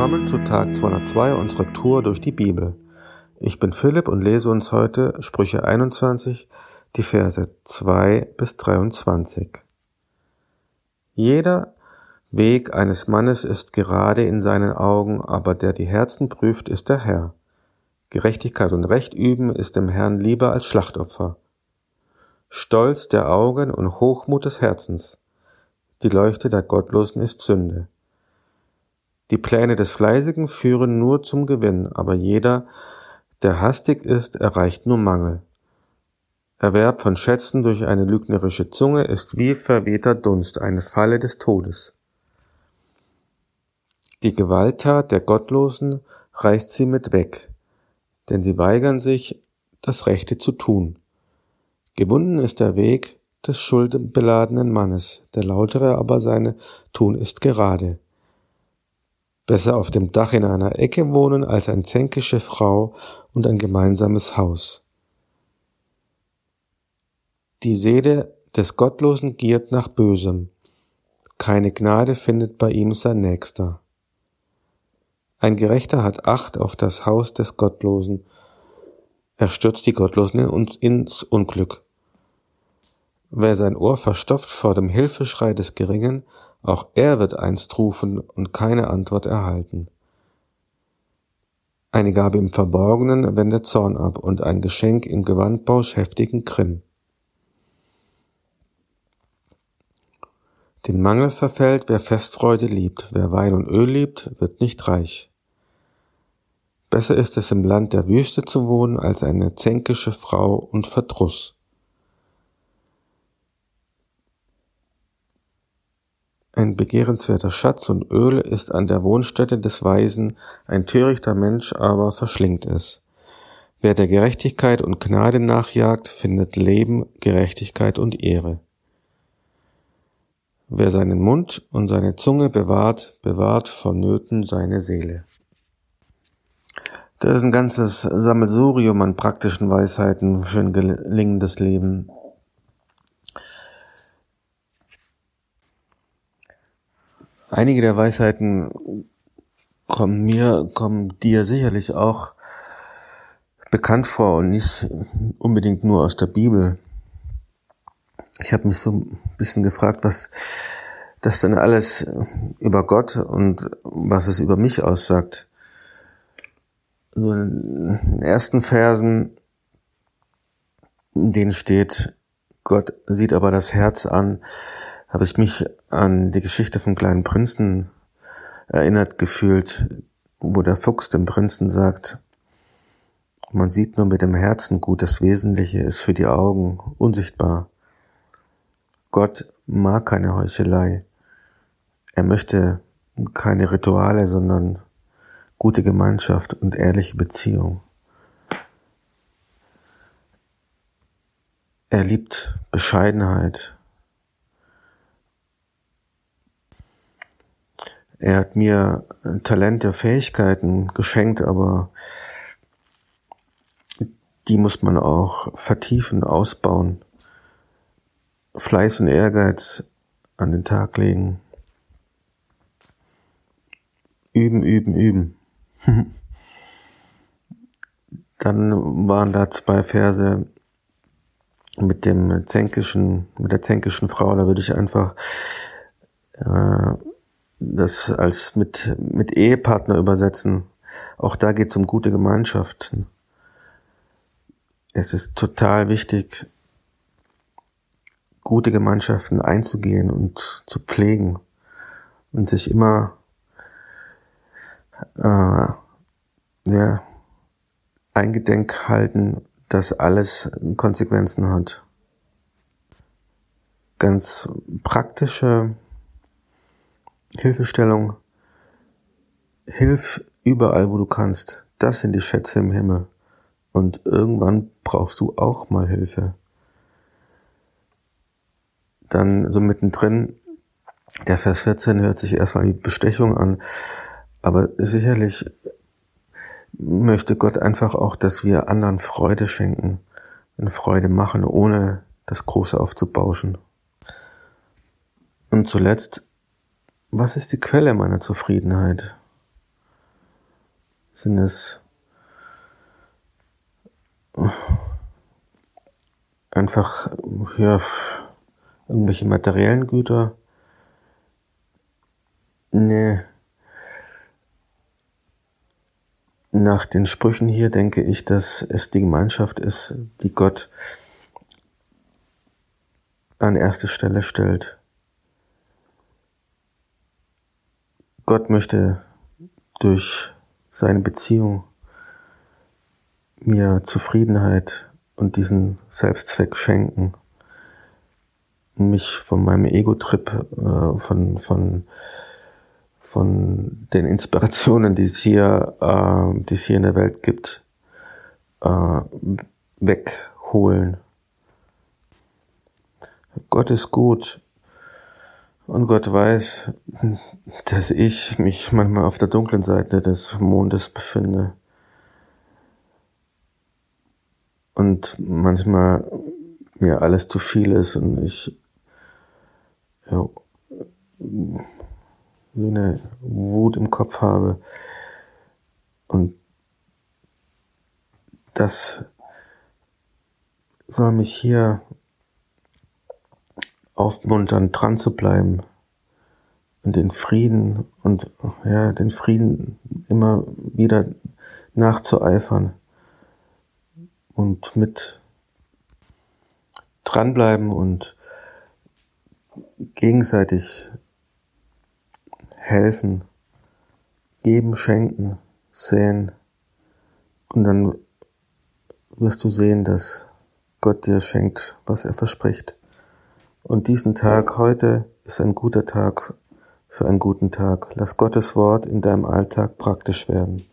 Willkommen zu Tag 202 unserer Tour durch die Bibel. Ich bin Philipp und lese uns heute Sprüche 21, die Verse 2 bis 23. Jeder Weg eines Mannes ist gerade in seinen Augen, aber der die Herzen prüft, ist der Herr. Gerechtigkeit und Recht üben ist dem Herrn lieber als Schlachtopfer. Stolz der Augen und Hochmut des Herzens. Die Leuchte der Gottlosen ist Sünde. Die Pläne des Fleißigen führen nur zum Gewinn, aber jeder, der hastig ist, erreicht nur Mangel. Erwerb von Schätzen durch eine lügnerische Zunge ist wie verwehter Dunst, eine Falle des Todes. Die Gewalttat der Gottlosen reißt sie mit weg, denn sie weigern sich, das Rechte zu tun. Gebunden ist der Weg des schuldbeladenen Mannes, der lautere aber seine Tun ist gerade. Besser auf dem Dach in einer Ecke wohnen als eine zänkische Frau und ein gemeinsames Haus. Die Seele des Gottlosen giert nach Bösem. Keine Gnade findet bei ihm sein Nächster. Ein Gerechter hat Acht auf das Haus des Gottlosen. Er stürzt die Gottlosen ins Unglück. Wer sein Ohr verstopft vor dem Hilfeschrei des Geringen, auch er wird einst rufen und keine Antwort erhalten. Eine Gabe im Verborgenen wendet Zorn ab und ein Geschenk im Gewandbausch heftigen Grimm. Den Mangel verfällt, wer Festfreude liebt, wer Wein und Öl liebt, wird nicht reich. Besser ist es im Land der Wüste zu wohnen als eine zänkische Frau und Verdruss. Ein begehrenswerter Schatz und Öl ist an der Wohnstätte des Weisen, ein törichter Mensch aber verschlingt es. Wer der Gerechtigkeit und Gnade nachjagt, findet Leben, Gerechtigkeit und Ehre. Wer seinen Mund und seine Zunge bewahrt, bewahrt vor Nöten seine Seele. Das ist ein ganzes Sammelsurium an praktischen Weisheiten für ein gelingendes Leben. Einige der Weisheiten kommen mir, kommen dir sicherlich auch bekannt vor und nicht unbedingt nur aus der Bibel. Ich habe mich so ein bisschen gefragt, was das denn alles über Gott und was es über mich aussagt. So in den ersten Versen, in denen steht, Gott sieht aber das Herz an, habe ich mich an die Geschichte vom kleinen Prinzen erinnert gefühlt, wo der Fuchs dem Prinzen sagt, man sieht nur mit dem Herzen gut, das Wesentliche ist für die Augen unsichtbar. Gott mag keine Heuchelei. Er möchte keine Rituale, sondern gute Gemeinschaft und ehrliche Beziehung. Er liebt Bescheidenheit, Er hat mir Talente, Fähigkeiten geschenkt, aber die muss man auch vertiefen, ausbauen. Fleiß und Ehrgeiz an den Tag legen. Üben, üben, üben. Dann waren da zwei Verse mit dem zänkischen, mit der zänkischen Frau, da würde ich einfach äh, das als mit, mit Ehepartner übersetzen. Auch da geht es um gute Gemeinschaften. Es ist total wichtig, gute Gemeinschaften einzugehen und zu pflegen und sich immer äh, ja, eingedenk halten, dass alles Konsequenzen hat. Ganz praktische Hilfestellung. Hilf überall, wo du kannst. Das sind die Schätze im Himmel. Und irgendwann brauchst du auch mal Hilfe. Dann so mittendrin, der Vers 14 hört sich erstmal wie Bestechung an, aber sicherlich möchte Gott einfach auch, dass wir anderen Freude schenken und Freude machen, ohne das Große aufzubauschen. Und zuletzt was ist die Quelle meiner Zufriedenheit? Sind es einfach ja, irgendwelche materiellen Güter? Nee. Nach den Sprüchen hier denke ich, dass es die Gemeinschaft ist, die Gott an erste Stelle stellt. Gott möchte durch seine Beziehung mir Zufriedenheit und diesen Selbstzweck schenken, mich von meinem Ego-Trip, äh, von, von, von den Inspirationen, die es hier, äh, die es hier in der Welt gibt, äh, wegholen. Gott ist gut und Gott weiß, dass ich mich manchmal auf der dunklen Seite des Mondes befinde. Und manchmal mir alles zu viel ist und ich ja, so eine Wut im Kopf habe. Und das soll mich hier aufmuntern, dran zu bleiben und den Frieden und ja, den Frieden immer wieder nachzueifern und mit dranbleiben und gegenseitig helfen, geben, schenken, säen und dann wirst du sehen, dass Gott dir schenkt, was er verspricht. Und diesen Tag heute ist ein guter Tag für einen guten Tag. Lass Gottes Wort in deinem Alltag praktisch werden.